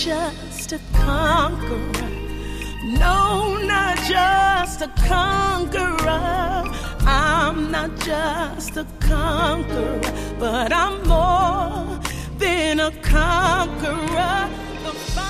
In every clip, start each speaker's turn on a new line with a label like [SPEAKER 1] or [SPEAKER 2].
[SPEAKER 1] just a conqueror. No, not just a conqueror. I'm not just a conqueror, but I'm more than a conqueror.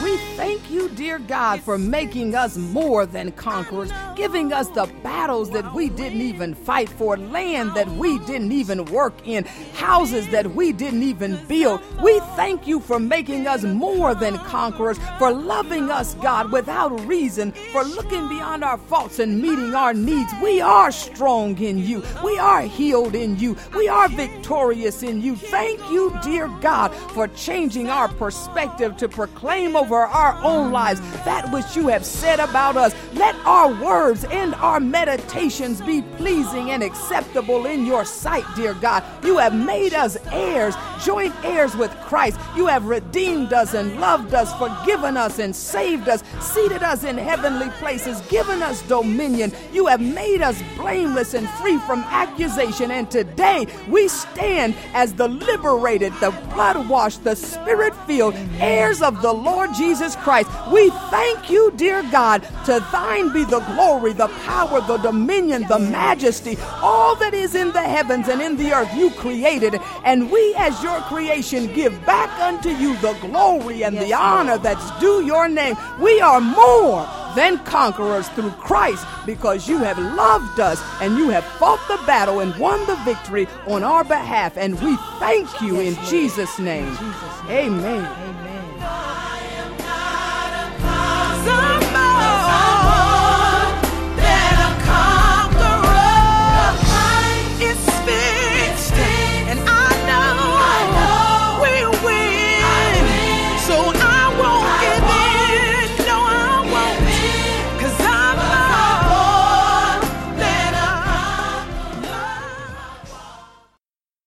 [SPEAKER 2] We thank you, dear God, for making us more than conquerors giving us the battles that we didn't even fight for, land that we didn't even work in, houses that we didn't even build. We thank you for making us more than conquerors, for loving us, God, without reason, for looking beyond our faults and meeting our needs. We are strong in you. We are healed in you. We are victorious in you. Thank you, dear God, for changing our perspective to proclaim over our own lives that which you have said about us. Let our words and our meditations be pleasing and acceptable in your sight, dear God. You have made us heirs, joint heirs with Christ. You have redeemed us and loved us, forgiven us and saved us, seated us in heavenly places, given us dominion. You have made us blameless and free from accusation. And today we stand as the liberated, the blood washed, the spirit filled heirs of the Lord Jesus Christ. We thank you, dear God. To thine be the glory, the power, the dominion, the majesty, all that is in the heavens and in the earth you created. And we, as your creation, give back unto you the glory and the honor that's due your name. We are more than conquerors through Christ because you have loved us and you have fought the battle and won the victory on our behalf. And we thank you in Jesus' name. Amen.
[SPEAKER 3] Amen.